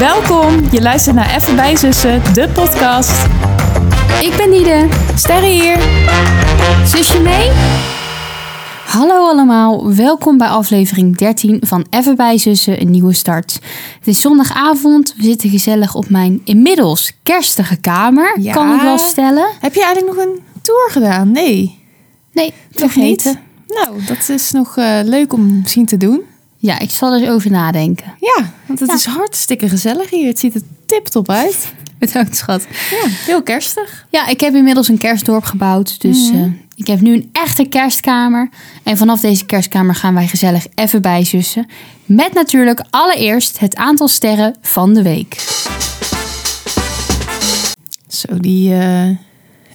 Welkom, je luistert naar Even bij Zussen, de podcast. Ik ben Nide. Sterre hier. Zusje mee? Hallo allemaal, welkom bij aflevering 13 van Even bij Zussen, een nieuwe start. Het is zondagavond, we zitten gezellig op mijn inmiddels kerstige kamer, Ja. kan ik wel stellen. Heb je eigenlijk nog een tour gedaan? Nee, Nee, vergeten. niet? Nou, dat is nog eh, leuk om misschien te doen. Ja, ik zal er eens over nadenken. Ja, want het Ja. is hartstikke gezellig hier. Het ziet er tip-top uit. Bedankt schat. Ja, heel kerstig. Ja, ik heb inmiddels een kerstdorp gebouwd. Dus Mhm. eh, ik heb nu een echte kerstkamer. En vanaf deze kerstkamer gaan wij gezellig even bijzussen. Met natuurlijk allereerst het aantal sterren van de week. Zo, die, eh,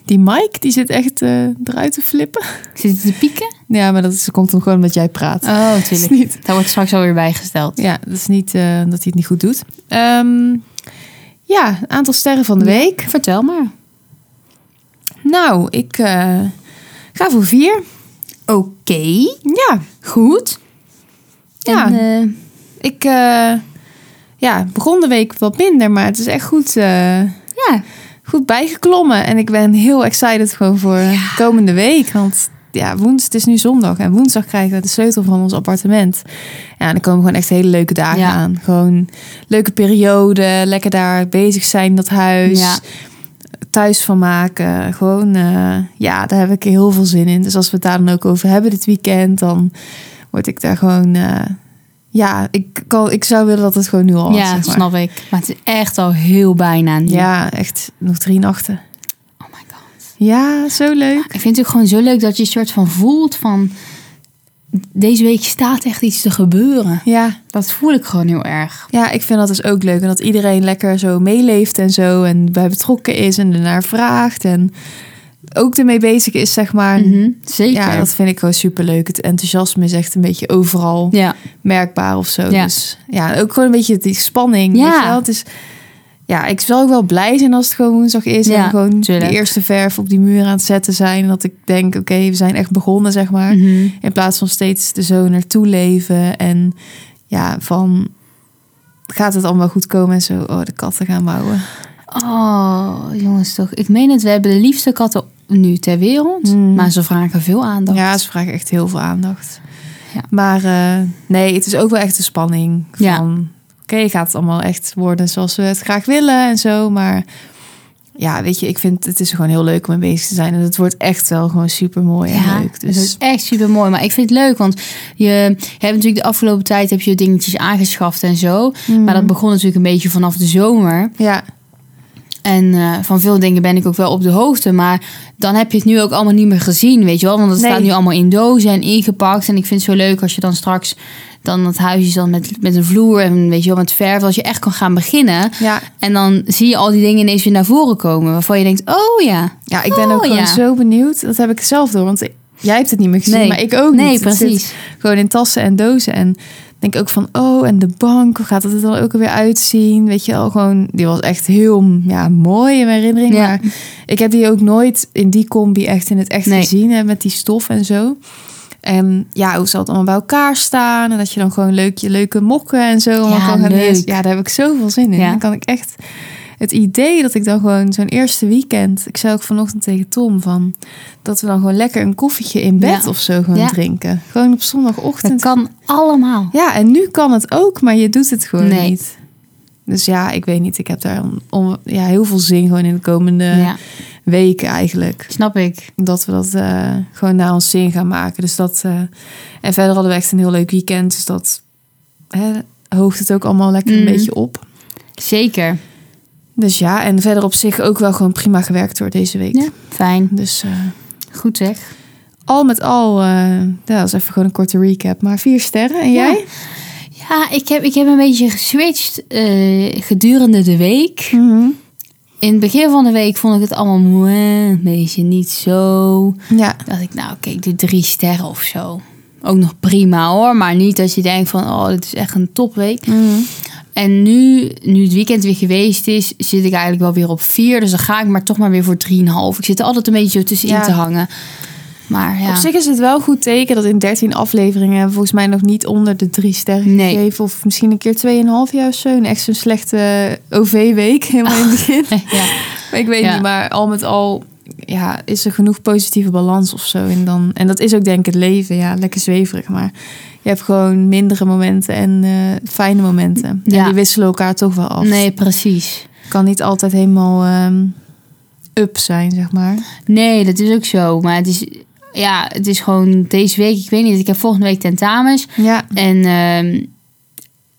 die Mike, die zit echt eh, eruit te flippen. Zit het te pieken? Ja, maar dat is, komt dan gewoon omdat jij praat. Oh, Dat is tuurlijk. niet, Daar wordt straks alweer bijgesteld. ja, dat is niet eh, dat hij het niet goed doet. Ehm, ja, aantal sterren van de week. Vertel maar. Nou, ik eh, ga voor vier. Oké, Ja, goed. Ja. En, eh, ik ja, begon de week wat minder, maar het is echt goed, ja, goed bijgeklommen. En ik ben heel excited gewoon voor komende week. Want ja, woens, het is nu zondag en woensdag krijgen we de sleutel van ons appartement. Ja, en dan komen gewoon echt hele leuke dagen Ja. aan. Gewoon leuke periode, lekker daar bezig zijn dat huis. Ja. Thuis van maken. Gewoon, eh, ja, daar heb ik heel veel zin in. Dus als we het daar dan ook over hebben dit weekend, dan word ik daar gewoon. eh, ja, ik, kan, ik zou willen dat het gewoon nu al was. ja zeg maar. snap ik. Maar het is echt al heel bijna nu. Ja, echt nog drie nachten. Ja, zo leuk. Ik vind het ook gewoon zo leuk dat je een soort van voelt van... Deze week staat echt iets te gebeuren. Ja, Dat voel ik gewoon heel erg. ja, ik vind dat dus ook leuk. En dat iedereen lekker zo meeleeft en zo. En bij betrokken is en ernaar vraagt. En ook ermee bezig is, zeg maar. Mhm, Zeker. Ja, dat vind ik gewoon superleuk. Het enthousiasme is echt een beetje overal ja. merkbaar of zo. Ja. Dus ja, ook gewoon een beetje die spanning. Ja. Weet je wel? Het is, ja, ik zal ook wel blij zijn als het gewoon woensdag is. Ja, en gewoon tuurlijk. de eerste verf op die muur aan het zetten zijn. En dat ik denk, oké, we zijn echt begonnen, zeg maar. Mhm. In plaats van steeds er zo naartoe leven. En ja, van gaat het allemaal goed komen en zo. Oh, de katten gaan mouwen. Oh, jongens toch. Ik meen het, we hebben de liefste katten nu ter wereld. Mm. Maar ze vragen veel aandacht. Ja, ze vragen echt heel veel aandacht. Ja. Maar eh, nee, het is ook wel echt de spanning van... Ja. Oké, gaat het allemaal echt worden zoals we het graag willen en zo. Maar ja, weet je, ik vind het is gewoon heel leuk om mee bezig te zijn. En het wordt echt wel gewoon super mooi en Ja, leuk. het Dus is echt super mooi. Maar ik vind het leuk, want je hebt natuurlijk de afgelopen tijd heb je dingetjes aangeschaft en zo. Mhm. Maar dat begon natuurlijk een beetje vanaf de zomer. ja, En eh, van veel dingen ben ik ook wel op de hoogte. Maar dan heb je het nu ook allemaal niet meer gezien, weet je wel. Want het Nee. staat nu allemaal in dozen en ingepakt. En ik vind het zo leuk als je dan straks... Dan het huis is dan met, met een vloer en weet je wel, met verf. Als je echt kan gaan beginnen. ja. En dan zie je al die dingen ineens weer naar voren komen. Waarvan je denkt, oh ja. ja, ik ben Oh, ook gewoon ja. zo benieuwd. Dat heb ik zelf door, want jij hebt het niet meer gezien, Nee. maar ik ook Nee, niet. Precies. gewoon in tassen en dozen. En denk ook van, oh, en de bank, hoe gaat het er dan ook alweer uitzien? Weet je wel, gewoon, die was echt heel ja, mooi in mijn herinnering. Ja. Maar ik heb die ook nooit in die combi echt in het echt Nee. gezien, hè, met die stof en zo. En ja, hoe zal het allemaal bij elkaar staan? En dat je dan gewoon leuk je leuke mokken en zo allemaal Ja, kan gaan lezen. Ja, daar heb ik zoveel zin in. Ja. Dan kan ik echt het idee dat ik dan gewoon zo'n eerste weekend... Ik zei ook vanochtend tegen Tom van... dat we dan gewoon lekker een koffietje in bed Ja. of zo gewoon Ja. drinken. Gewoon op zondagochtend. Dat kan allemaal. Ja, en nu kan het ook, maar je doet het gewoon Nee. niet. Dus ja, ik weet niet. Ik heb daar om, om- ja, heel veel zin gewoon in de komende Ja, weken eigenlijk. snap ik. Dat we dat eh, gewoon naar ons zin gaan maken. Dus dat, eh, en verder hadden we echt een heel leuk weekend. Dus dat hè, hoogt het ook allemaal lekker een Mhm. beetje op. Zeker. Dus ja, en verder op zich ook wel gewoon prima gewerkt door deze week. Ja, fijn. Dus eh, Goed zeg. al met al, eh ja, dat is even gewoon een korte recap. Maar vier sterren. En jij? Ja, ik heb, ik heb een beetje geswitcht eh, gedurende de week. Mhm. In het begin van de week vond ik het allemaal een beetje niet zo. Ja, dacht ik, nou oké, ik doe drie sterren of zo. Ook nog prima hoor, maar niet dat je denkt van, oh, dit is echt een topweek. Mhm. En nu, nu het weekend weer geweest is, zit ik eigenlijk wel weer op vier. Dus dan ga ik maar toch maar weer voor 3,5. Ik zit er altijd een beetje zo tussenin Ja. te hangen. Maar ja. Op zich is het wel een goed teken dat in 13 afleveringen volgens mij nog niet onder de drie sterren Nee. gegeven. Of misschien een keer 2,5 jaar of zo. Een echt zo'n slechte OV-week helemaal in het begin. ja. Maar ik weet Ja. niet, maar al met al ja, is er genoeg positieve balans of zo. En, dan, en dat is ook denk ik het leven. Ja, lekker zweverig. Maar je hebt gewoon mindere momenten en eh, fijne momenten. Ja. En die wisselen elkaar toch wel af. Nee, precies. kan niet altijd helemaal ehm, up zijn, zeg maar. Nee, dat is ook zo. Maar het is, ja, het is gewoon deze week. Ik weet niet, ik heb volgende week tentamens. Ja, En ehm,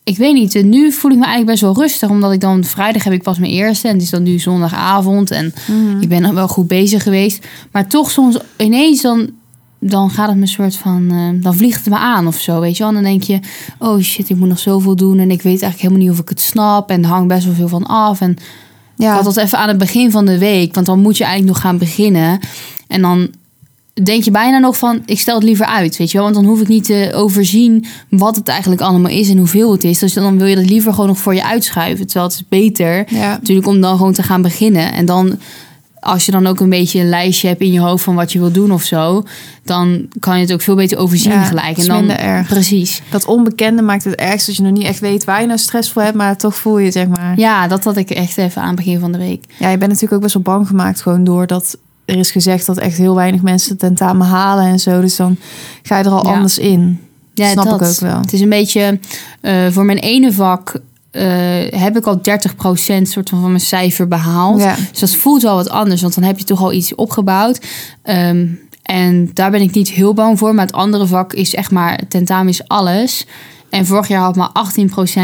ik weet niet, nu voel ik me eigenlijk best wel rustig. Omdat ik dan vrijdag heb ik pas mijn eerste. En het is dan nu zondagavond. En Mhm. ik ben dan wel goed bezig geweest. Maar toch soms ineens dan, dan gaat het me soort van... eh, dan vliegt het me aan of zo, weet je wel. En dan denk je, oh shit, ik moet nog zoveel doen. En ik weet eigenlijk helemaal niet of ik het snap. En er hangt best wel veel van af. En ja. ik had dat even aan het begin van de week. Want dan moet je eigenlijk nog gaan beginnen. En dan denk je bijna nog van, ik stel het liever uit, weet je wel. Want dan hoef ik niet te overzien wat het eigenlijk allemaal is en hoeveel het is. Dus dan wil je dat liever gewoon nog voor je uitschuiven. Terwijl het is beter ja. natuurlijk om dan gewoon te gaan beginnen. En dan, als je dan ook een beetje een lijstje hebt in je hoofd van wat je wil doen of zo... dan kan je het ook veel beter overzien Ja, gelijk. En dan, erg. Precies. Dat onbekende maakt het ergst dat je nog niet echt weet waar je nou stress voor hebt, maar toch voel je, zeg maar. Ja, dat had ik echt even aan het begin van de week. Ja, je bent natuurlijk ook best wel bang gemaakt gewoon doordat er is gezegd dat echt heel weinig mensen tentamen halen en zo. Dus dan ga je er al Ja. anders in. Ja, Snap dat. ik ook wel. Het is een beetje eh, voor mijn ene vak eh, heb ik al 30% soort van van mijn cijfer behaald. Ja. Dus dat voelt wel wat anders, want dan heb je toch al iets opgebouwd. Ehm, en daar ben ik niet heel bang voor. Maar het andere vak is echt maar tentamen is alles. En vorig jaar had maar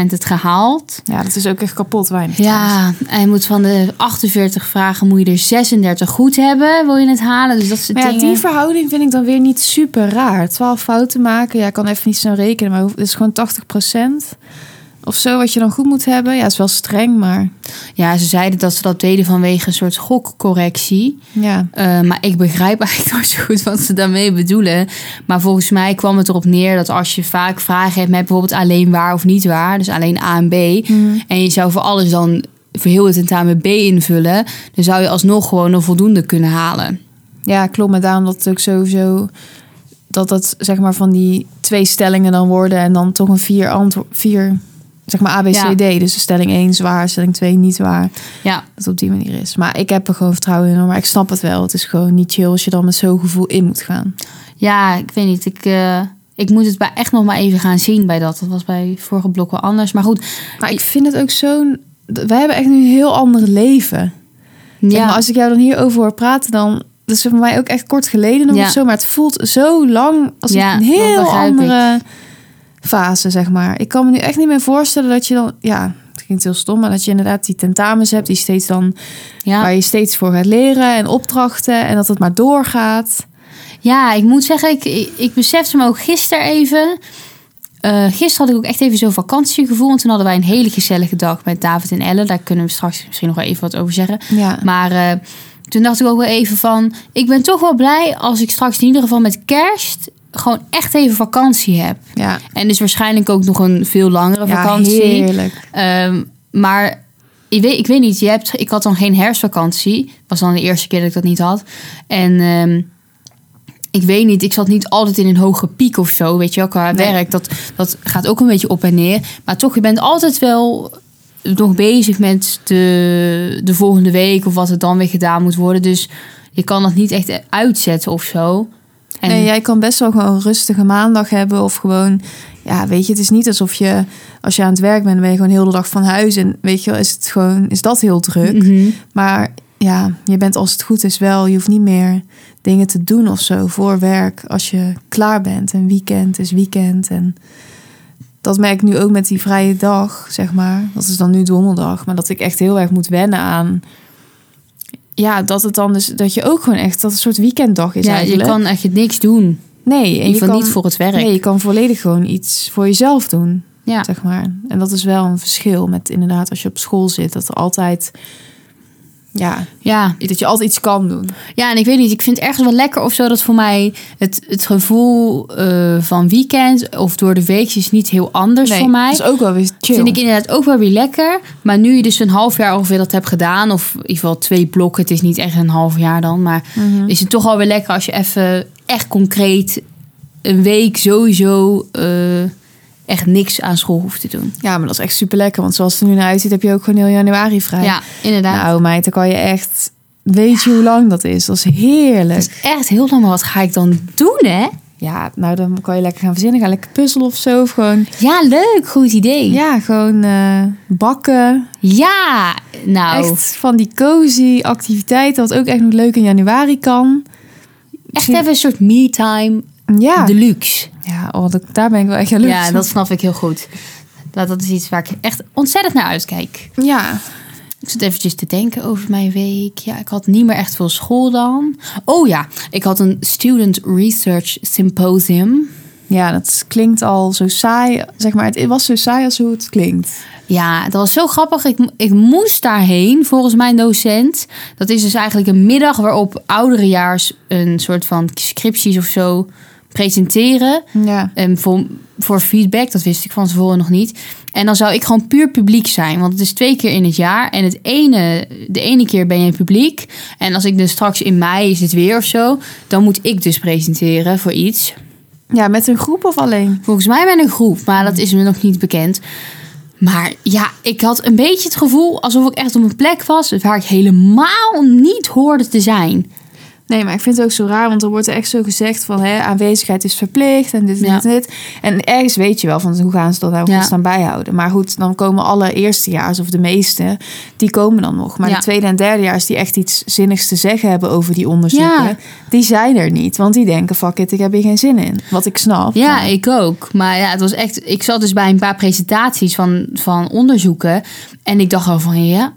18% het gehaald. ja, dat is ook echt kapot weinig. Ja, en je moet van de 48 vragen moet je er 36 goed hebben. Wil je het halen? Dus dat Maar ja, dingen. die verhouding vind ik dan weer niet super raar. 12 fouten maken, ja, ik kan even niet zo rekenen, maar het is gewoon 80% of zo wat je dan goed moet hebben. Ja, is wel streng, maar Ja, ze zeiden dat ze dat deden vanwege een soort gokcorrectie. ja. Uh, maar ik begrijp eigenlijk nooit zo goed wat ze daarmee bedoelen. Maar volgens mij kwam het erop neer dat als je vaak vragen hebt met bijvoorbeeld alleen waar of niet waar, dus alleen A en B, en je zou voor alles dan voor heel het tentamen B invullen, dan zou je alsnog gewoon een voldoende kunnen halen. Ja, klopt. Maar daarom dat het ook sowieso... dat het zeg maar van die twee stellingen dan worden... en dan toch een vier antwoord... vier, zeg maar A, B, C, Ja. D. Dus stelling 1 zwaar, stelling 2 niet waar. Ja, Dat het op die manier is. Maar ik heb er gewoon vertrouwen in. Maar ik snap het wel. Het is gewoon niet chill als je dan met zo'n gevoel in moet gaan. ja ik weet niet. Ik, uh, ik moet het bij echt nog maar even gaan zien bij dat. Dat was bij vorige blok wel anders. Maar goed, Maar ik vind het ook zo'n... We hebben echt nu een heel ander leven. Ja. maar als ik jou dan hierover hoor praten, dan... Dat is voor mij ook echt kort geleden nog Ja. of zo. Maar het voelt zo lang als Ja, een heel andere fase, zeg maar. Ik kan me nu echt niet meer voorstellen dat je dan... Ja, het klinkt heel stom, maar dat je inderdaad die tentamens hebt... die steeds dan... ja. waar je steeds voor gaat leren en opdrachten... en dat het maar doorgaat. Ja, ik moet zeggen, ik, ik, ik besefte me ook gisteren even. Eh gisteren had ik ook echt even zo'n vakantiegevoel. Want toen hadden wij een hele gezellige dag met David en Ellen. Daar kunnen we straks misschien nog wel even wat over zeggen. Ja, Maar eh, toen dacht ik ook wel even van... Ik ben toch wel blij als ik straks in ieder geval met kerst... gewoon echt even vakantie heb. ja. En dus waarschijnlijk ook nog een veel langere ja vakantie. heerlijk. Ehm, maar ik weet, ik weet niet, je hebt, ik had dan geen herfstvakantie. Was dan de eerste keer dat ik dat niet had. En ehm, ik weet niet, ik zat niet altijd in een hoge piek of zo, weet je wel, qua Nee. werk. Dat, dat gaat ook een beetje op en neer. Maar toch, je bent altijd wel nog bezig met de, de volgende week of wat er dan weer gedaan moet worden. Dus je kan dat niet echt uitzetten of zo. En, Nee, jij kan best wel gewoon een rustige maandag hebben. Of gewoon, ja, weet je, het is niet alsof je, als je aan het werk bent, ben je gewoon heel de dag van huis. En weet je wel, is het gewoon, is dat heel druk. Mhm. Maar ja, je bent als het goed is wel, je hoeft niet meer dingen te doen of zo voor werk als je klaar bent. En weekend is weekend. En dat merk ik nu ook met die vrije dag, zeg maar. Dat is dan nu donderdag. Maar dat ik echt heel erg moet wennen aan. Ja, dat het dan dus dat je ook gewoon echt dat een soort weekenddag is ja, je eigenlijk. kan echt niet doen. nee, In en ieder je geval kan niet voor het werk. Nee, je kan volledig gewoon iets voor jezelf doen, Ja. zeg maar. En dat is wel een verschil met inderdaad als je op school zit, dat er altijd ja, ja, dat je altijd iets kan doen. Ja, en ik weet niet, ik vind het ergens wel lekker of zo dat voor mij het, het gevoel eh, van weekend of door de week is niet heel anders voor mij. Dat is ook wel weer chill. Vind ik inderdaad ook wel weer lekker. Maar nu je dus een half jaar ongeveer dat hebt gedaan, of in ieder geval twee blokken, het is niet echt een half jaar dan, maar Mhm. is het toch alweer lekker als je even echt concreet een week sowieso eh, echt niks aan school hoef te doen. Ja, maar dat is echt super lekker. Want zoals het er nu naar uitziet, heb je ook gewoon heel januari vrij. Ja, inderdaad. Nou meid, dan kan je echt... Weet je hoe lang dat is? Dat is heerlijk. dat is echt heel lang. Maar wat ga ik dan doen, hè? Ja, nou dan kan je lekker gaan verzinnen. Ga lekker puzzelen of zo. Of gewoon, Ja, leuk. Goed idee. ja, gewoon eh, bakken. Ja, nou, Echt van die cozy activiteiten. Wat ook echt nog leuk in januari kan. echt even een soort me-time Ja, deluxe. ja oh, dat, daar ben ik wel echt jaloers Ja, dat snap ik heel goed. Dat, dat is iets waar ik echt ontzettend naar uitkijk. Ja, Ik zit eventjes te denken over mijn week. Ja, ik had niet meer echt veel school dan. Oh ja, ik had een Student Research Symposium. ja, dat klinkt al zo saai. Zeg maar, het was zo saai als hoe het klinkt. Ja, dat was zo grappig. Ik, ik moest daarheen volgens mijn docent. Dat is dus eigenlijk een middag waarop ouderejaars een soort van scripties of zo presenteren. Ja, Ehm, voor, voor feedback, dat wist ik van tevoren nog niet. En dan zou ik gewoon puur publiek zijn. Want het is twee keer in het jaar. En het ene, de ene keer ben je publiek. En als ik dus straks in mei is het weer of zo. Dan moet ik dus presenteren voor iets. ja met een groep of alleen? Volgens mij met een groep, maar dat is me nog niet bekend. Maar ja, ik had een beetje het gevoel alsof ik echt op een plek was waar ik helemaal niet hoorde te zijn. Nee, maar ik vind het ook zo raar, want er wordt er echt zo gezegd van hè, aanwezigheid is verplicht en dit en Ja. dit en dit. En ergens weet je wel van hoe gaan ze dat nou Ja. staan bijhouden. Maar goed, dan komen alle eerstejaars of de meeste, die komen dan nog. Maar Ja. de tweede en derdejaars die echt iets zinnigs te zeggen hebben over die onderzoeken, die zijn er niet. Want die denken, fuck it, ik heb hier geen zin in. Wat ik snap. Ja, Maar- ik ook. Maar ja, het was echt. Ik zat dus bij een paar presentaties van, van onderzoeken. En ik dacht al van ja.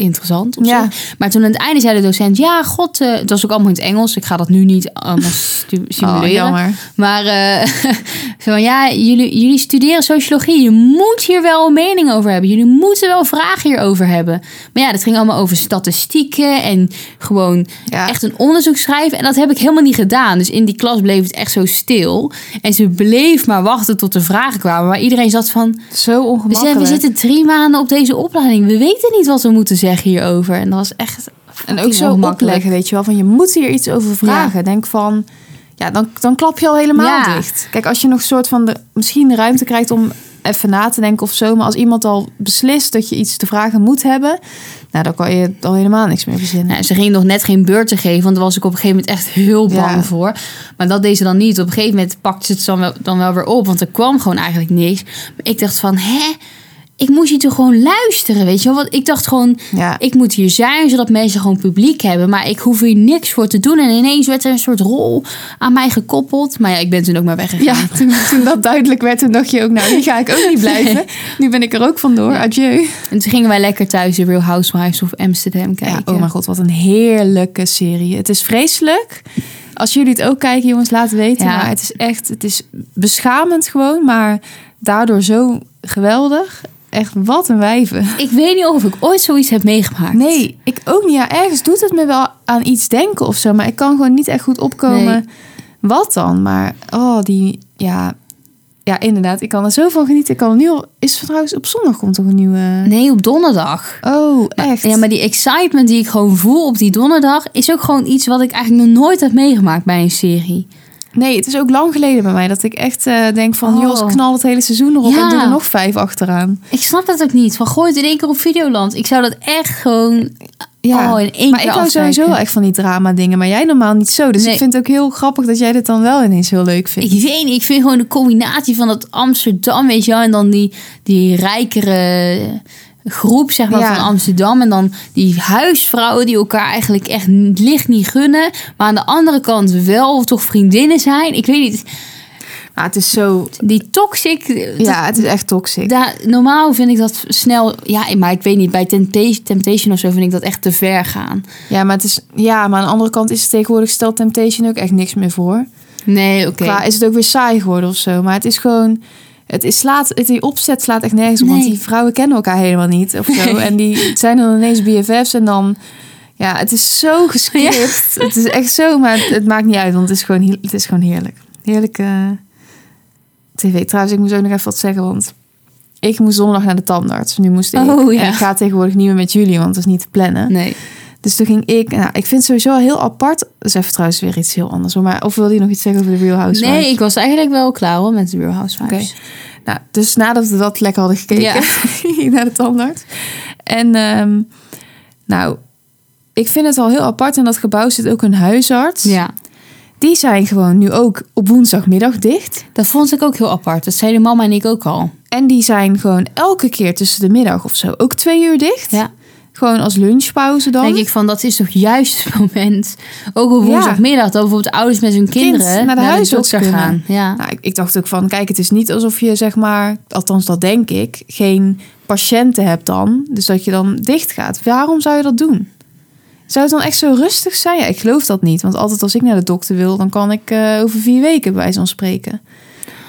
Interessant. of Ja. zo. Maar toen aan het einde zei de docent: Ja, god, eh, het was ook allemaal in het Engels. Ik ga dat nu niet allemaal simuleren. Oh, jammer. Maar eh, zo van, ja, jullie, jullie studeren sociologie. Je moet hier wel een mening over hebben. Jullie moeten wel vragen hierover hebben. Maar ja, dat ging allemaal over statistieken en gewoon Ja. echt een onderzoek schrijven. En dat heb ik helemaal niet gedaan. Dus in die klas bleef het echt zo stil. En ze bleef maar wachten tot de vragen kwamen. Maar iedereen zat van, Zo we, ongemakkelijk. we zitten drie maanden op deze opleiding. We weten niet wat we moeten zeggen hierover. En dat was echt En ook zo opleggen, weet je wel. Van je moet hier iets over vragen. Denk van, ja, dan, dan klap je al helemaal Ja. dicht. Kijk, als je nog soort van de, misschien de ruimte krijgt om even na te denken of zo. Maar als iemand al beslist dat je iets te vragen moet hebben, nou, dan kan je al helemaal niks meer verzinnen. Nou, ze ging nog net geen beurt te geven, want daar was ik op een gegeven moment echt heel bang Ja. voor. Maar dat deed ze dan niet. Op een gegeven moment pakte ze het dan wel, dan wel weer op, want er kwam gewoon eigenlijk niks. Maar ik dacht van, hè? Ik moest hier toch gewoon luisteren, weet je wel? Want ik dacht gewoon, Ja. ik moet hier zijn, zodat mensen gewoon publiek hebben. Maar ik hoef hier niks voor te doen. En ineens werd er een soort rol aan mij gekoppeld. Maar ja, ik ben toen ook maar weggegaan. Ja, toen, toen dat duidelijk werd, toen dacht je ook, nou, nu ga ik ook niet blijven. Nu ben ik er ook vandoor. Adieu. En toen gingen wij lekker thuis de Real Housewives of Amsterdam kijken. Ja, oh mijn god, wat een heerlijke serie. Het is vreselijk. Als jullie het ook kijken, jongens, laat weten. Ja. Maar het is echt, het is beschamend gewoon, maar daardoor zo geweldig. Echt, wat een wijven. Ik weet niet of ik ooit zoiets heb meegemaakt. Nee, ik ook niet. Ja, ergens doet het me wel aan iets denken of zo, maar ik kan gewoon niet echt goed opkomen. Nee. Wat dan? Maar, oh, die, ja... Ja, inderdaad. Ik kan er zo van genieten. Ik kan nu al... Is trouwens op zondag komt toch een nieuwe... Nee, op donderdag. Oh, echt? Ja, maar die excitement die ik gewoon voel op die donderdag... is ook gewoon iets wat ik eigenlijk nog nooit heb meegemaakt bij een serie. Nee, het is ook lang geleden bij mij dat ik echt eh, denk van... Oh. Jos, knal het hele seizoen erop Ja. en doe er nog vijf achteraan. Ik snap dat ook niet. Van gooi het in één keer op Videoland. Ik zou dat echt gewoon... Ja, Oh, in één maar keer ik hou afkijken. sowieso echt van die drama dingen. Maar jij normaal niet zo. Dus Nee. ik vind het ook heel grappig dat jij dit dan wel ineens heel leuk vindt. Ik weet niet, ik vind gewoon de combinatie van dat Amsterdam, weet je wel... en dan die, die rijkere groep, zeg maar, Ja. van Amsterdam... en dan die huisvrouwen die elkaar eigenlijk echt licht niet gunnen... maar aan de andere kant wel toch vriendinnen zijn. Ik weet niet, het is zo... die toxic... Ja, het is echt toxic. Daar, normaal vind ik dat snel... Ja, maar ik weet niet, bij Temptation, of zo vind ik dat echt te ver gaan. Ja, maar, het is, ja, maar aan de andere kant is het tegenwoordig... stelt Temptation ook echt niks meer voor. Nee, oké. Qua is het ook weer saai geworden of zo. Maar het is gewoon... Het is slaat, het, die opzet slaat echt nergens op. Want die vrouwen kennen elkaar helemaal niet. Of zo. Nee. En die zijn dan ineens BFF's. En dan... Ja, het is zo gescript. Het is echt zo. Maar het, het maakt niet uit. Want het is gewoon, het is gewoon heerlijk. Heerlijke tv. Trouwens, ik moet ook nog even wat zeggen. Want ik moest zondag naar de tandarts. Nu moest ik. Oh, ja. En ik ga tegenwoordig niet meer met jullie. Want dat is niet te plannen. Nee. Dus toen ging ik, nou, ik vind sowieso heel apart. Dat is even trouwens weer iets heel anders. hoor. Maar of wil je nog iets zeggen over de Real Housewives? Nee, ik was eigenlijk wel klaar hoor met de Real Housewives. Oké. Nou, dus nadat we dat lekker hadden gekeken, Ja. naar de tandarts. En ehm, nou, ik vind het al heel apart. In dat gebouw zit ook een huisarts. Ja, Die zijn gewoon nu ook op woensdagmiddag dicht. dat vond ik ook heel apart. Dat zeiden mama en ik ook al. En die zijn gewoon elke keer tussen de middag of zo ook twee uur dicht. Ja, Gewoon als lunchpauze dan. denk ik van dat is toch juist het moment. Ook op woensdagmiddag dat bijvoorbeeld ouders met hun kinderen naar de huisarts dokter kunnen. gaan. Ja. Nou, ik, ik dacht ook van, kijk, het is niet alsof je zeg maar, althans dat denk ik, geen patiënten hebt dan. Dus dat je dan dicht gaat. Waarom zou je dat doen? Zou het dan echt zo rustig zijn? Ja, ik geloof dat niet. Want altijd als ik naar de dokter wil, dan kan ik eh, over vier weken bij zo'n spreken.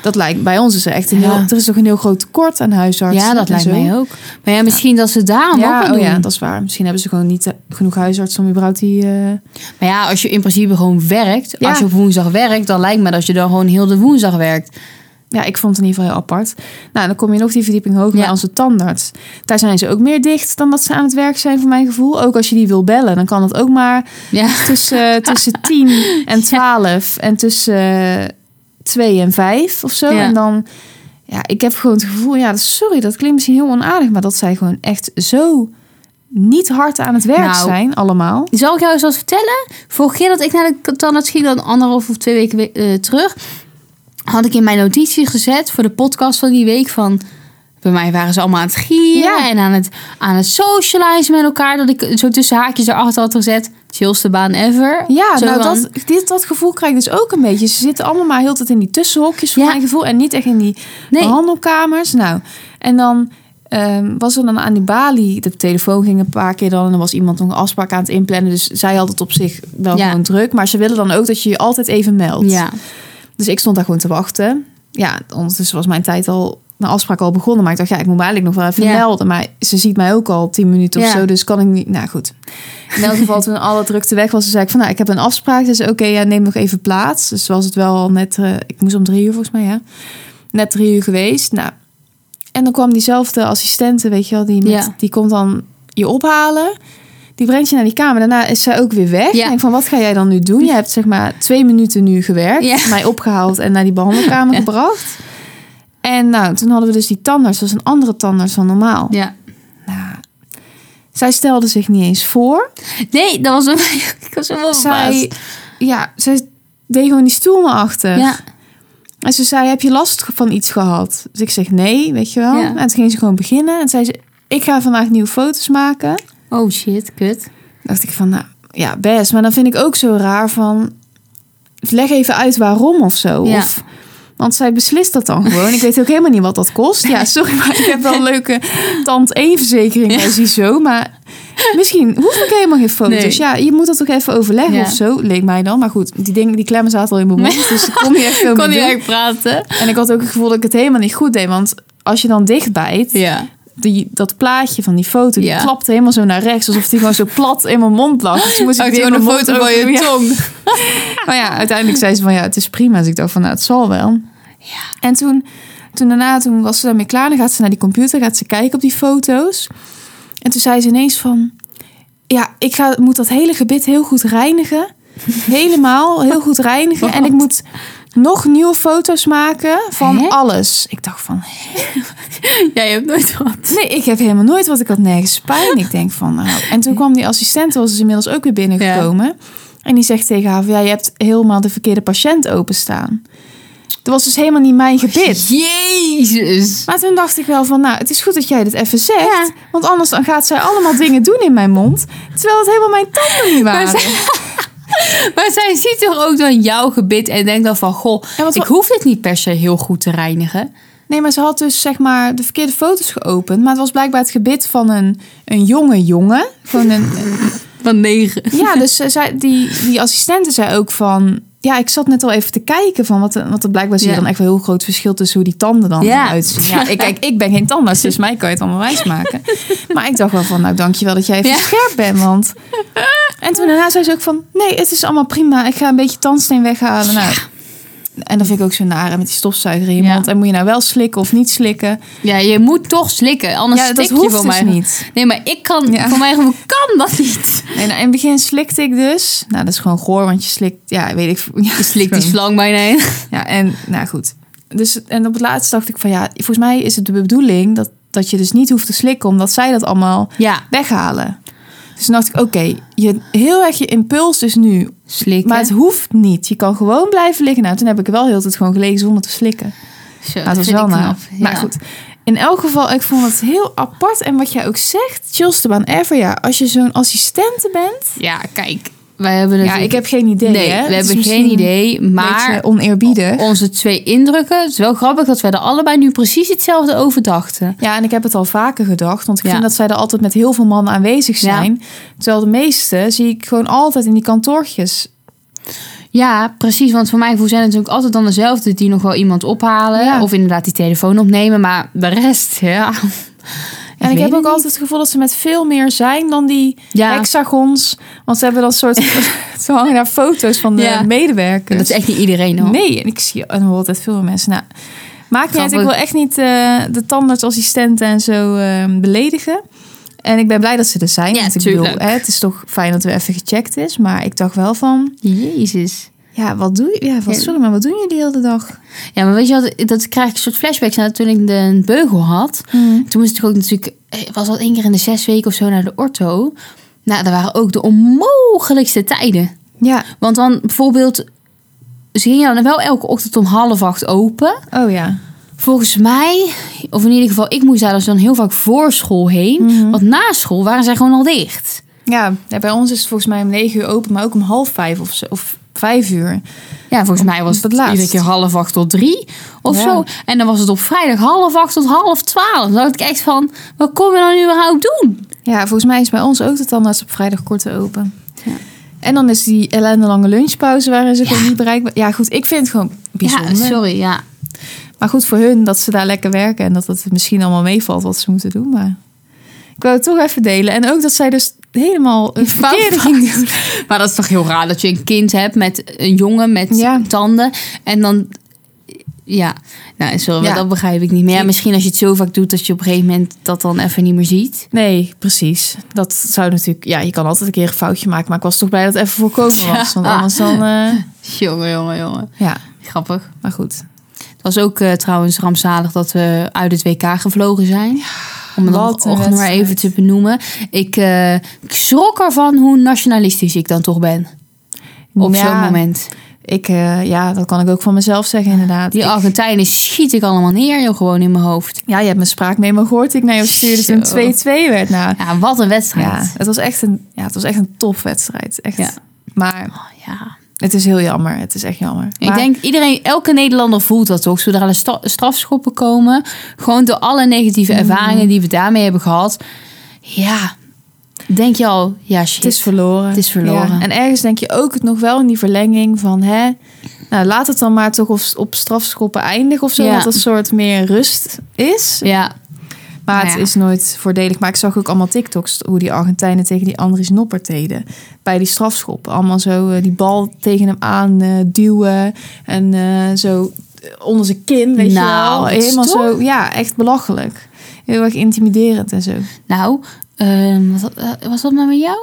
Dat lijkt bij ons is er echt een heel, er is toch een heel groot tekort aan huisartsen. ja, dat lijkt zo. mij ook. Maar ja, misschien dat ze daarom ook Ja, wel oh doen. ja, dat is waar. Misschien hebben ze gewoon niet eh, genoeg huisartsen om überhaupt die. eh, Maar ja, als je in principe gewoon werkt, als je op woensdag werkt, dan lijkt me dat je dan gewoon heel de woensdag werkt. Ja, ik vond het in ieder geval heel apart. Nou, dan kom je nog die verdieping hoger Ja. bij onze tandarts. Daar zijn ze ook meer dicht dan dat ze aan het werk zijn, voor mijn gevoel. Ook als je die wil bellen, dan kan het ook maar Ja, tussen, eh, tussen 10 en 12 en tussen 2 en 5 of zo. Ja. En dan, ja, ik heb gewoon het gevoel, ja, sorry, dat klinkt misschien heel onaardig, maar dat zij gewoon echt zo niet hard aan het werk Nou. zijn, allemaal. Zal ik jou eens wat vertellen? Vorige keer dat ik naar de tandarts ging, dan anderhalf of twee weken we- eh, terug, had ik in mijn notities gezet voor de podcast van die week van... Bij mij waren ze allemaal aan het gieren Ja. en aan het, aan het socializen met elkaar. Dat ik zo tussen haakjes erachter had gezet. Chillste baan ever. Ja, Zo nou, van- dat, dit, dat gevoel krijg ik dus ook een beetje. Ze zitten allemaal maar heel de tijd in die tussenhokjes, voor Ja. mijn gevoel. En niet echt in die Nee. behandelkamers. Nou, en dan ehm, was er dan aan die balie... De telefoon ging een paar keer dan... en er was iemand nog een afspraak aan het inplannen. Dus zij had het op zich wel Ja. gewoon druk. Maar ze willen dan ook dat je je altijd even meldt. Ja. Dus ik stond daar gewoon te wachten. Ja, ondertussen was mijn tijd al... Mijn afspraak al begonnen. Maar ik dacht, ja, ik moet me eigenlijk nog wel even melden. Maar ze ziet mij ook al tien minuten of zo. Dus kan ik niet... Nou goed. In elk geval, toen alle drukte weg was, zei ik van, nou, ik heb een afspraak. Dus oké, ja, neem nog even plaats. Dus was het wel al net, eh, ik moest om drie uur volgens mij, ja. Net drie uur geweest. Nou, en dan kwam diezelfde assistente, weet je wel, die, met, die komt dan je ophalen. Die brengt je naar die kamer. Daarna is zij ook weer weg. Ja. Ik denk van, wat ga jij dan nu doen? Je hebt zeg maar twee minuten nu gewerkt. Ja. Mij opgehaald en naar die behandelkamer Ja. gebracht. En nou, toen hadden we dus die tandarts. Dat was een andere tandarts dan normaal. ja. Nou, zij stelde zich niet eens voor. Nee, dat was mij. Ik was helemaal zij, ja, zij deed gewoon die stoel naar achter. Ja. En ze zei, heb je last van iets gehad? Dus ik zeg, nee, weet je wel. Ja. En toen ging ze gewoon beginnen. En zei ze, ik ga vandaag nieuwe foto's maken. Oh shit, kut. dacht ik van, nou, ja, best. Maar dan vind ik ook zo raar van... Leg even uit waarom of zo. Ja. Of, want zij beslist dat dan gewoon. Ik weet ook helemaal niet wat dat kost. Ja, sorry, maar ik heb wel een leuke tand 1 verzekering bij Ziezo. Maar misschien hoef ik helemaal geen foto's. Nee. Ja, je moet dat toch even overleggen Ja. of zo, leek mij dan. Maar goed, die dingen, die klemmen zaten al in mijn mond. Dus ik kon niet echt veel Kon niet echt praten. En ik had ook het gevoel dat ik het helemaal niet goed deed. Want als je dan dichtbijt, Ja. die, dat plaatje van die foto, die Ja. klapte helemaal zo naar rechts. Alsof die gewoon zo plat in mijn mond lag. Dus moest ik hele een foto van je tong. Maar ja, uiteindelijk zei ze van ja, het is prima. Dus ik dacht van nou, het zal wel. Ja. En toen, toen daarna, toen was ze daarmee klaar. Dan gaat ze naar die computer, gaat ze kijken op die foto's. En toen zei ze ineens van... Ja, ik ga, moet dat hele gebit heel goed reinigen. Helemaal, heel goed reinigen. En ik moet nog nieuwe foto's maken van Hè? alles. Ik dacht van, Ja, je hebt nooit wat. nee, ik heb helemaal nooit wat. Ik had nergens pijn. Ik denk van, nou. En toen kwam die assistent, was dus inmiddels ook weer binnengekomen. En die zegt tegen haar van, ja, je hebt helemaal de verkeerde patiënt openstaan. Dat was dus helemaal niet mijn gebit. Jezus. Maar toen dacht ik wel van, nou, het is goed dat jij dit even zegt. Ja. Want anders dan gaat zij allemaal dingen doen in mijn mond. Terwijl het helemaal mijn tanden niet Maar waren. Maar zij ziet toch ook dan jouw gebit en denkt dan van... Goh, Ja, ik hoef dit niet per se heel goed te reinigen. Nee, maar ze had dus zeg maar de verkeerde foto's geopend. Maar het was blijkbaar het gebit van een, een jonge jongen. Gewoon een, Van negen. ja, dus zei, die, die assistente zei ook van... Ja, ik zat net al even te kijken van wat, wat er blijkbaar zie je Ja. dan echt wel een heel groot verschil tussen hoe die tanden dan Ja. eruit zien. Ja, ik, kijk, ik ben geen tandarts, dus mij kan je het allemaal wijsmaken. Maar ik dacht wel van, nou dankjewel dat jij even Ja. scherp bent, want... En toen daarna zei ze ook van, nee, het is allemaal prima. Ik ga een beetje tandsteen weghalen. Nou, En dat vind ik ook zo naar hè, met die stofzuiger in je Ja. mond. En moet je nou wel slikken of niet slikken? Ja, je moet toch slikken, anders ja, dat stik je hoeft voor dus mij. niet. Nee, maar ik kan, Ja. voor mij kan dat niet. En in het begin slikte ik dus. Nou, dat is gewoon goor, want je slikt... Ja, weet ik... Je slikt die slang bijna heen. Ja, en nou goed. Dus, en op het laatste dacht ik van ja, volgens mij is het de bedoeling dat, dat je dus niet hoeft te slikken, omdat zij dat allemaal Ja, weghalen. Dus toen dacht ik, oké, je heel erg je impuls dus nu. Slikken. Maar het hoeft niet. Je kan gewoon blijven liggen. Nou, toen heb ik wel heel tijd gewoon gelegen zonder te slikken. Zo, Maar het was wel. Maar Ja. goed, in elk geval, ik vond het heel apart. En wat jij ook zegt, chillste baan ever. Ja, als je zo'n assistente bent. Ja, kijk, wij hebben Ja, ik heb geen idee. Nee, hè? we Het hebben geen idee, maar oneerbiedig. onze twee indrukken... Het is wel grappig dat wij er allebei nu precies hetzelfde over dachten. Ja, en ik heb het al vaker gedacht. Want ik Ja. vind dat zij er altijd met heel veel mannen aanwezig Ja. zijn. Terwijl de meeste zie ik gewoon altijd in die kantoortjes. Ja, precies. Want voor gevoel zijn het natuurlijk altijd dan dezelfde die nog wel iemand ophalen. Ja. Of inderdaad die telefoon opnemen. Maar de rest, ja. En ik, heb ook altijd het gevoel dat ze met veel meer zijn dan die Ja. hexagons. Want ze hebben dat soort... ze hangen daar foto's van de Ja. medewerkers. Dat is echt niet iedereen hoor. Nee, en ik zie en hoor altijd veel meer mensen. Nou, maakt niet uit. Ik wil echt niet eh, de tandartsassistenten en zo eh, beledigen. En ik ben blij dat ze er zijn. Ja, want ik bedoel, tuurlijk. hè, het is toch fijn dat we even gecheckt is. Maar ik dacht wel van... Jezus. Ja, wat doe je? Ja, wat, sorry, maar wat doen jullie de hele dag? Ja, maar weet je wat? Dat krijg ik een soort flashbacks naar toen ik de beugel had. Toen moest ik ook natuurlijk... eh, Was al één keer in de zes weken of zo naar de ortho. Nou, dat waren ook de onmogelijkste tijden. Ja. Want dan bijvoorbeeld... Ze gingen dan wel elke ochtend om half acht open. Oh ja. Volgens mij, of in ieder geval, ik moest daar dus dan heel vaak voor school heen. Mhm. Want na school waren zij gewoon al dicht. Ja, bij ons is het volgens mij om negen uur open, maar ook om half vijf of, zo, of vijf uur. Ja, volgens mij was het laatst. iedere keer half acht tot drie of Ja. zo. En dan was het op vrijdag half acht tot half twaalf. Dan dacht ik echt van, wat kom je dan nu überhaupt doen? Ja, volgens mij is bij ons ook de tandarts op vrijdag korte open. Ja. En dan is die ellende lange lunchpauze waarin ze gewoon niet bereikbaar. Ja, goed, ik vind het gewoon bijzonder. Ja, sorry, ja. Maar goed voor hun dat ze daar lekker werken en dat het misschien allemaal meevalt wat ze moeten doen. Maar ik wou het toch even delen. En ook dat zij dus helemaal Fout verkeerde ging doen. Maar dat is toch heel raar dat je een kind hebt met een jongen met Ja. tanden. En dan, ja, nou, sorry, Ja. dat begrijp ik niet. Ja, misschien als je het zo vaak doet dat je op een gegeven moment dat dan even niet meer ziet. Nee, precies. Dat zou natuurlijk... Ja, je kan altijd een keer een foutje maken. Maar ik was toch blij dat het even voorkomen was. Want anders dan... eh, Jongen, jongen, jongen. ja, Grappig. maar goed. Het was ook eh, trouwens rampzalig dat we uit het WK gevlogen zijn. Om het wat nog maar wedstrijd. even te benoemen. Ik, ik schrok ervan hoe nationalistisch ik dan toch ben. Op Ja, zo'n moment. Ik, eh, ja, dat kan ik ook van mezelf zeggen inderdaad. Die Argentijnen schiet ik allemaal neer, joh, gewoon in mijn hoofd. ja, je hebt mijn spraakmemo gehoord. Ik naar jou stuurde toen het Zo. 2-2 werd. Nou, Ja, wat een wedstrijd. ja, het was echt een, ja, het was echt een topwedstrijd. Echt. Ja. Maar Oh, ja. Het is heel jammer. Het is echt jammer. Ik denk, iedereen, elke Nederlander voelt dat toch? Zodra er strafschoppen komen, gewoon door alle negatieve Mhm. ervaringen die we daarmee hebben gehad. Ja, denk je al, ja shit. Het is verloren. Het is verloren. Ja. En ergens denk je ook het nog wel in die verlenging van... Hè, nou, laat het dan maar toch op, op strafschoppen eindigen of zo. Ja. Dat een soort meer rust is. Ja, Maar Nou het ja. is nooit voordelig. Maar ik zag ook allemaal TikToks hoe die Argentijnen tegen die Andries Noppert deden. Bij die strafschoppen. Allemaal zo eh, die bal tegen hem aan eh, duwen. En eh, zo onder zijn kin, weet Nou, je wel. wat Helemaal stom. zo, ja, echt belachelijk. Heel erg intimiderend en zo. nou, wat, eh, was dat nou met jou?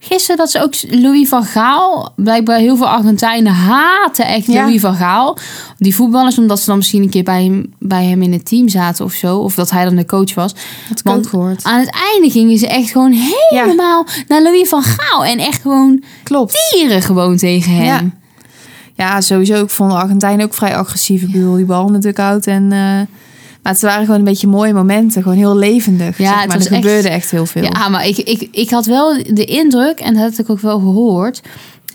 Gisteren dat ze ook Louis van Gaal, blijkbaar heel veel Argentijnen haten echt Ja. Louis van Gaal. Die voetballers, omdat ze dan misschien een keer bij hem, bij hem in het team zaten of zo. Of dat hij dan de coach was. Dat Want gehoord. Aan het einde gingen ze echt gewoon helemaal naar Louis van Gaal. En echt gewoon Klopt. tieren gewoon tegen hem. Ja. Ja, sowieso. Ik vond de Argentijnen ook vrij agressief. Ik bedoel, die bal natuurlijk uit. En, eh, maar het waren gewoon een beetje mooie momenten. Gewoon heel levendig. Ja, zeg het maar was er echt- gebeurde echt heel veel. Ja, maar ik, ik, ik had wel de indruk, en dat heb ik ook wel gehoord,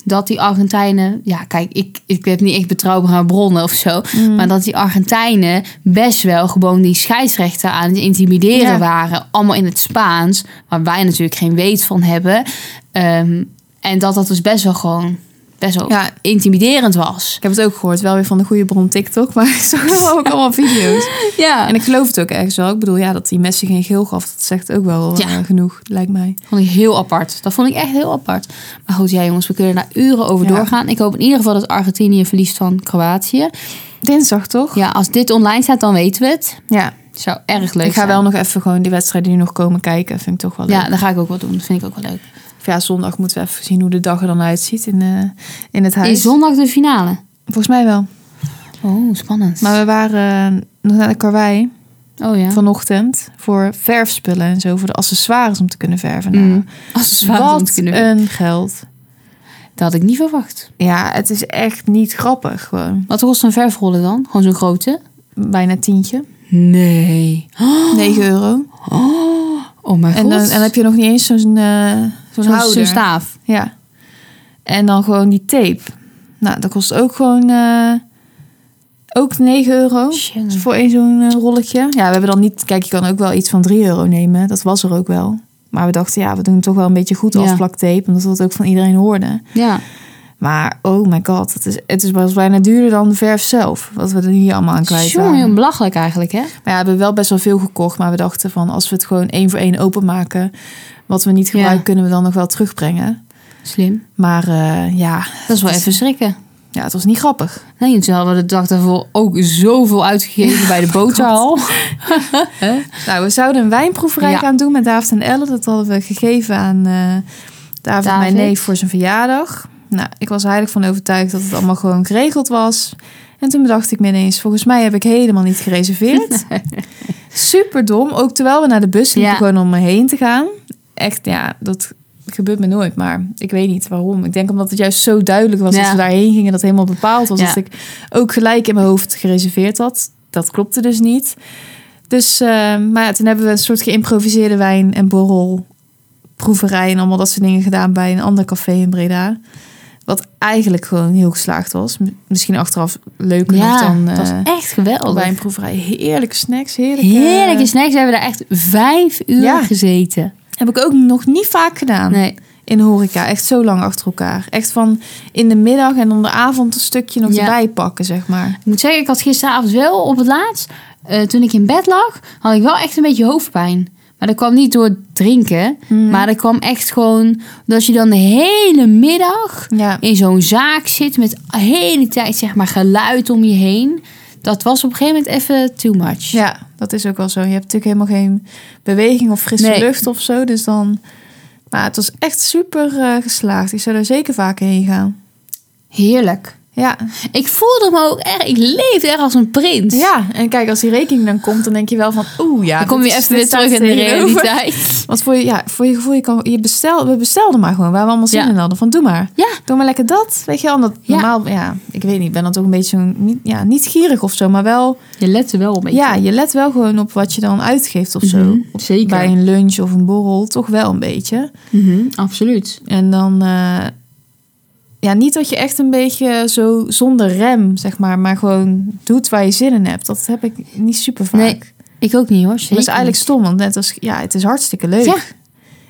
dat die Argentijnen, ja, kijk, ik, ik heb niet echt betrouwbare bronnen of zo, Mm. maar dat die Argentijnen best wel gewoon die scheidsrechter aan het intimideren Ja. waren, allemaal in het Spaans, waar wij natuurlijk geen weet van hebben. Ehm, en dat dat dus best wel gewoon best wel Ja. intimiderend was. Ik heb het ook gehoord, wel weer van de goede bron TikTok, maar ik zag ook allemaal video's. Ja. En ik geloof het ook ergens wel. Ik bedoel, ja, dat die Messi geen geel gaf, dat zegt ook wel Ja. eh, genoeg, lijkt mij. vond ik heel apart. Dat vond ik echt heel apart. Maar goed, ja jongens, we kunnen daar uren over Ja. doorgaan. Ik hoop in ieder geval dat Argentinië verliest van Kroatië. Dinsdag toch? Ja, als dit online staat, dan weten we het. Ja. Zou erg leuk Ik ga zijn. wel nog even gewoon die wedstrijden die nog komen kijken. Vind ik toch wel leuk. Ja, dat ga ik ook wel doen. Dat vind ik ook wel leuk. Ja, zondag moeten we even zien hoe de dag er dan uitziet in, eh, in het huis. Is zondag de finale? Volgens mij wel. Oh, spannend. Maar we waren eh, nog naar de karwei oh ja. vanochtend voor verfspullen en zo. Voor de accessoires om te kunnen verven. Nou, Mm. Om Wat te kunnen een geld. Dat had ik niet verwacht. Ja, het is echt niet grappig gewoon. Wat kost een verfrollen dan? Gewoon zo'n grote? Bijna tientje. Nee. 9 euro. Oh mijn En god. dan, en dan heb je nog niet eens zo'n eh zo'n zo'n staaf. Ja. En dan gewoon die tape. Nou, dat kost ook gewoon... eh, ook 9 euro. Dus voor één zo'n eh, rolletje. Ja, we hebben dan niet... Kijk, je kan ook wel iets van 3 euro nemen. Dat was er ook wel. Maar we dachten, ja, we doen het toch wel een beetje goed Ja. afplaktape. Omdat we dat ook van iedereen hoorden. Ja. Maar, oh my god. Het is, het is wel bijna duurder dan de verf zelf. Wat we er hier allemaal aan kwijt waren. heel belachelijk eigenlijk, hè? Maar ja, we hebben wel best wel veel gekocht. Maar we dachten van, als we het gewoon één voor één openmaken... Wat we niet gebruiken, Ja. kunnen we dan nog wel terugbrengen. Slim. Maar eh, ja, Dat is wel even schrikken. ja, het was niet grappig. Nee, ze hadden de dag daarvoor ook zoveel uitgegeven bij de boterhal. Nou, we zouden een wijnproeverij Ja. gaan doen met David en Elle. Dat hadden we gegeven aan eh David, David. mijn neef, voor zijn verjaardag. Nou, ik was eigenlijk van overtuigd dat het allemaal gewoon geregeld was. En toen bedacht ik me ineens, volgens mij heb ik helemaal niet gereserveerd. Super dom, ook terwijl we naar de bus liepen, Ja. gewoon om me heen te gaan. Echt, ja, dat gebeurt me nooit, maar ik weet niet waarom. Ik denk omdat het juist zo duidelijk was Ja. dat we daarheen gingen, dat helemaal bepaald was. Ja. Dat ik ook gelijk in mijn hoofd gereserveerd had. Dat klopte dus niet. Dus, eh, maar ja, toen hebben we een soort geïmproviseerde wijn- en borrelproeverij en allemaal dat soort dingen gedaan bij een ander café in Breda. Wat eigenlijk gewoon heel geslaagd was. Misschien achteraf leuker Ja, dan was eh echt geweldig. wijnproeverij. Heerlijke snacks, heerlijke... Heerlijke snacks. We hebben daar echt vijf uur Ja. gezeten. Heb ik ook nog niet vaak gedaan Nee. in horeca. Echt zo lang achter elkaar. Echt van in de middag en dan de avond een stukje nog Ja. erbij pakken, zeg maar. Ik moet zeggen, ik had gisteravond wel op het laatst, eh, toen ik in bed lag, had ik wel echt een beetje hoofdpijn. Maar dat kwam niet door drinken, Hmm. maar dat kwam echt gewoon dat je dan de hele middag Ja. in zo'n zaak zit met de hele tijd zeg maar geluid om je heen. Dat was op een gegeven moment even too much. ja, dat is ook wel zo. Je hebt natuurlijk helemaal geen beweging of frisse Nee. lucht of zo. Dus dan... Maar het was echt super eh, geslaagd. Ik zou er zeker vaker heen gaan. Heerlijk. Ja. Ik voelde me ook echt, ik leefde echt als een prins. ja, en kijk, als die rekening dan komt, dan denk je wel van... Oeh, ja. dan kom je even weer terug in de realiteit. Want voor je, ja, voor je gevoel, je kan, je bestel, we bestelden maar gewoon waar we allemaal zin Ja. in hadden. Van doe maar. Ja. Doe maar lekker dat. Weet je wel, Ja. normaal, ja, ik weet niet, ik ben dan toch een beetje zo'n, ja, niet gierig of zo, maar wel, Je lette wel een beetje. ja, je let wel gewoon op wat je dan uitgeeft of zo. Mhm, zeker. Bij een lunch of een borrel, toch wel een beetje. Mhm, absoluut. En dan, eh, ja, niet dat je echt een beetje zo zonder rem, zeg maar, maar gewoon doet waar je zin in hebt. Dat heb ik niet super vaak. Nee, Ik ook niet hoor. Dat is eigenlijk stom, want net als, ja, het is hartstikke leuk. Ja.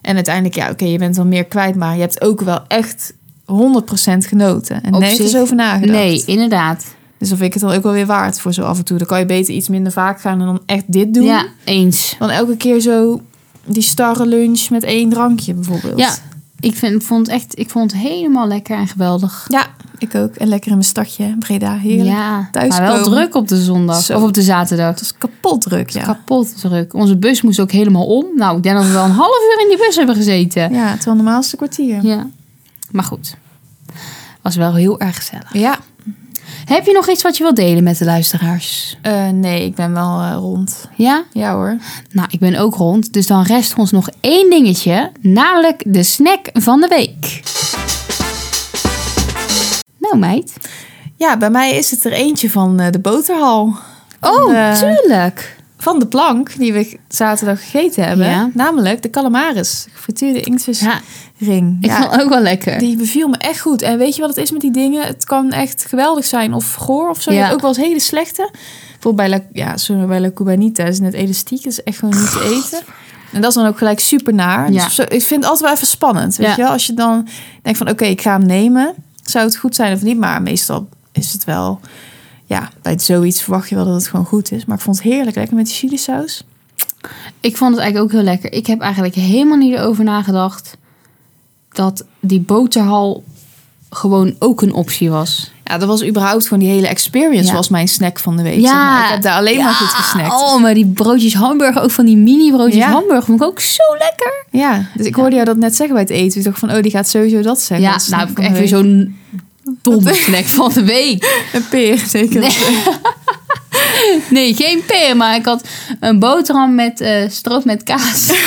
En uiteindelijk, ja, oké, je bent wel meer kwijt, maar je hebt ook wel echt 100% genoten. En Op nergens zich- over nagedacht. Nee, inderdaad. Dus dan vind ik het dan ook wel weer waard voor zo af en toe. Dan kan je beter iets minder vaak gaan en dan echt dit doen. Ja, eens. Dan elke keer zo die starre lunch met één drankje bijvoorbeeld. Ja, ik vind, vond het echt, ik vond het helemaal lekker en geweldig. Ja, ik ook. En lekker in mijn stadje, Breda, heerlijk. Ja, Thuis maar wel druk op de zondag Zo. of op de zaterdag. Het was kapot druk, ja. Kapot druk. Onze bus moest ook helemaal om. Nou, ik denk dat we wel een half uur in die bus hebben gezeten. Ja, normaal het een kwartier. Ja. Maar goed. Was wel heel erg gezellig. Ja. Heb je nog iets wat je wilt delen met de luisteraars? Eh, nee, ik ben wel eh, rond. Ja? Ja hoor. Nou, ik ben ook rond. Dus dan rest ons nog één dingetje. Namelijk de snack van de week. Nou, meid. Ja, bij mij is het er eentje van eh, de boterhal. Oh, eh, tuurlijk. Van de plank die we zaterdag gegeten hebben. Ja. Namelijk de calamaris. Gefrituurde inktvisring. Ja, ik Ja, vond ook wel lekker. die beviel me echt goed. En weet je wat het is met die dingen? Het kan echt geweldig zijn of goor of zo. Ja. ook wel eens hele slechte. Bijvoorbeeld bij La, ja, bij La Cubanita is net elastiek. Dat is echt gewoon niet te eten. En dat is dan ook gelijk super naar. Ja. Dus ik vind het altijd wel even spannend. Weet Ja. je wel? Als je dan denkt van oké, ik ga hem nemen. zou het goed zijn of niet. Maar meestal is het wel... Ja, bij zoiets verwacht je wel dat het gewoon goed is. Maar ik vond het heerlijk. Lekker met die chili saus. Ik vond het eigenlijk ook heel lekker. Ik heb eigenlijk helemaal niet erover nagedacht dat die boterhal gewoon ook een optie was. Ja, dat was überhaupt gewoon die hele experience Ja. was mijn snack van de week. zeg maar. Ik heb daar alleen maar goed gesnackt. Oh, maar die broodjes hamburger, ook van die mini broodjes Ja. hamburger, vond ik ook zo lekker. Ja, dus ik hoorde jou dat net zeggen bij het eten. Ik dacht van, oh, die gaat sowieso dat zeggen. Ja, nou heb ik zo'n domme snack van de week. Een peer, zeker. Nee, geen peer, maar ik had een boterham met eh stroop met kaas.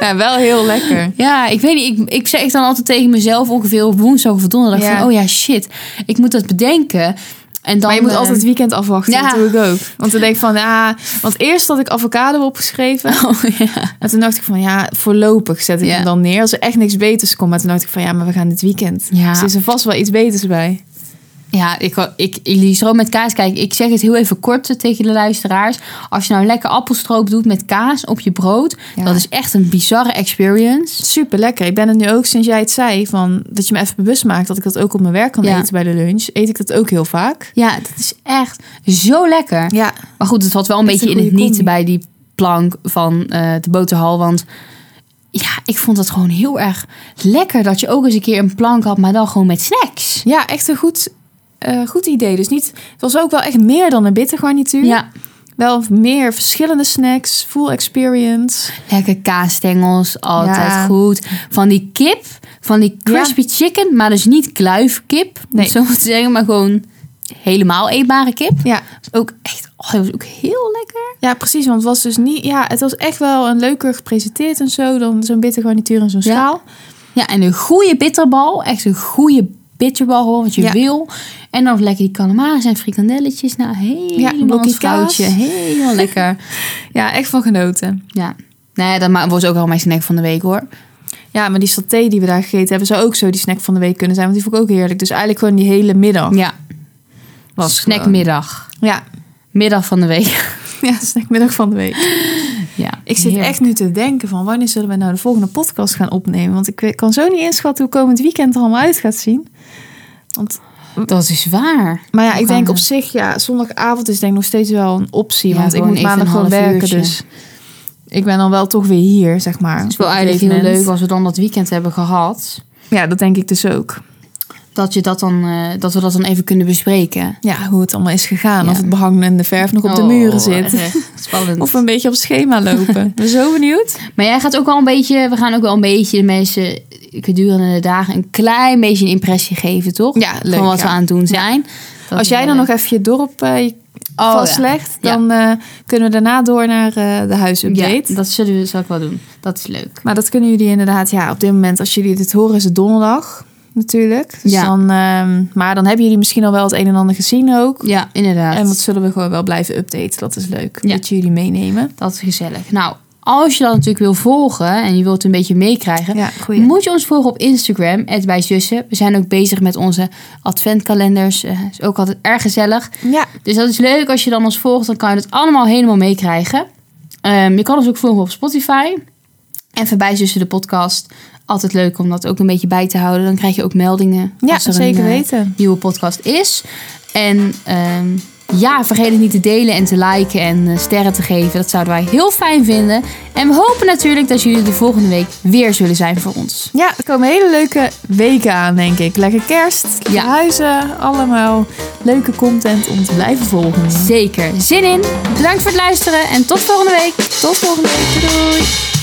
Ja, wel heel lekker. Ja, ik weet niet. Ik, ik zeg dan altijd tegen mezelf ongeveer op woensdag of donderdag Ja. van... Oh ja, shit. Ik moet dat bedenken. En dan, maar je moet eh, altijd het weekend afwachten. ja. Dat doe ik ook. Want dan denk ik van, ja... Want eerst had ik avocado opgeschreven. Oh ja. En toen dacht ik van, ja, voorlopig zet ik Ja. hem dan neer. Als er echt niks beters komt. Maar toen dacht ik van, ja, maar we gaan dit weekend. Ja. Dus er is er vast wel iets beters bij. Ja, ik, ik, die stroop met kaas. Kijk, ik zeg het heel even kort tegen de luisteraars. Als je nou lekker appelstroop doet met kaas op je brood. Ja. Dat is echt een bizarre experience. Super lekker. Ik ben het nu ook sinds jij het zei. Van, dat je me even bewust maakt dat ik dat ook op mijn werk kan Ja. eten bij de lunch. Eet ik dat ook heel vaak. Ja, dat is echt zo lekker. Ja, Maar goed, het valt wel een beetje een in het niet bij die plank van eh, de boterhal. Want ja, ik vond het gewoon heel erg lekker dat je ook eens een keer een plank had, maar dan gewoon met snacks. ja echt een goed, eh, goed idee. Dus niet, het was ook wel echt meer dan een bittergarnituur. Ja, Wel meer verschillende snacks, full experience. lekker kaasstengels, altijd Ja. goed. Van die kip, van die crispy chicken, maar dus niet kluifkip, Nee. zo te zeggen, maar gewoon helemaal eetbare kip. Ja. Ook echt, oh, dat was ook heel lekker. ja, precies. Want het was dus niet, ja, het was echt wel een leuker gepresenteerd en zo dan zo'n bittergarnituur en zo'n Ja. schaal. Ja, en een goede bitterbal, echt een goede bitterbal, hoor, wat je Ja. wil. En dan lekker die calamaris en frikandelletjes. Nou, helemaal fruitje. kaas. Helemaal lekker. Ja, echt van genoten. Ja. Nee, dat was ook al mijn snack van de week hoor. Ja, maar die saté die we daar gegeten hebben, zou ook zo die snack van de week kunnen zijn. Want die vond ik ook heerlijk. Dus eigenlijk gewoon die hele middag. Ja. Was Snackmiddag. Ja, Middag van de week. ja snackmiddag van de week. Ja. Ik zit heerlijk. echt nu te denken van wanneer zullen we nou de volgende podcast gaan opnemen? Want ik kan zo niet inschatten hoe komend weekend er allemaal uit gaat zien. Want, Dat is waar. maar ja, We ik denk op zich, ja, zondagavond is denk ik nog steeds wel een optie. Ja, want ik moet maandag gewoon werken. uurtje. Dus ik ben dan wel toch weer hier, zeg maar. Het is wel eigenlijk heel leuk als we dan dat weekend hebben gehad. Ja, dat denk ik dus ook. Dat, je dat, dan, eh, dat we dat dan even kunnen bespreken. Ja, hoe het allemaal is gegaan. Ja. Of het behang en de verf nog op de Oh, muren zit. echt Spannend. Of we een beetje op schema lopen. Ben zo benieuwd. Maar jij gaat ook wel een beetje, we gaan ook wel een beetje de mensen gedurende de dagen een klein beetje een impressie geven, toch? Ja, leuk. Van wat ja. we aan het doen zijn. Als jij dan nog even je dorp eh, Oh, vastlegt, Ja. dan eh, kunnen we daarna door naar eh, de huisupdate. Ja, dat zullen we, zal ik wel doen. Dat is leuk. Maar dat kunnen jullie inderdaad, ja, op dit moment, als jullie dit horen, is het donderdag natuurlijk. Dus Ja. dan, ehm, maar dan hebben jullie misschien al wel het een en ander gezien ook. Ja, inderdaad. En dat zullen we gewoon wel blijven updaten. Dat is leuk. Ja. Dat jullie meenemen. Dat is gezellig. Nou, als je dat natuurlijk wil volgen en je wilt een beetje meekrijgen, Ja, moet je ons volgen op Instagram, @bijzussen. We zijn ook bezig met onze adventkalenders. Eh, is ook altijd erg gezellig. Ja, Dus dat is leuk als je dan ons volgt, dan kan je het allemaal helemaal meekrijgen. Ehm, je kan ons ook volgen op Spotify. En voorbij tussen de podcast. Altijd leuk om dat ook een beetje bij te houden. Dan krijg je ook meldingen ja als er zeker een eh, weten. nieuwe podcast is. En ehm, ja, vergeet het niet te delen en te liken en eh, sterren te geven. Dat zouden wij heel fijn vinden. En we hopen natuurlijk dat jullie de volgende week weer zullen zijn voor ons. Ja, er komen hele leuke weken aan, denk ik. Lekker kerst, lekker Ja. huizen, allemaal leuke content om te blijven volgen. Zeker. Zin in. Bedankt voor het luisteren en tot volgende week. Tot volgende week. Doei! doei.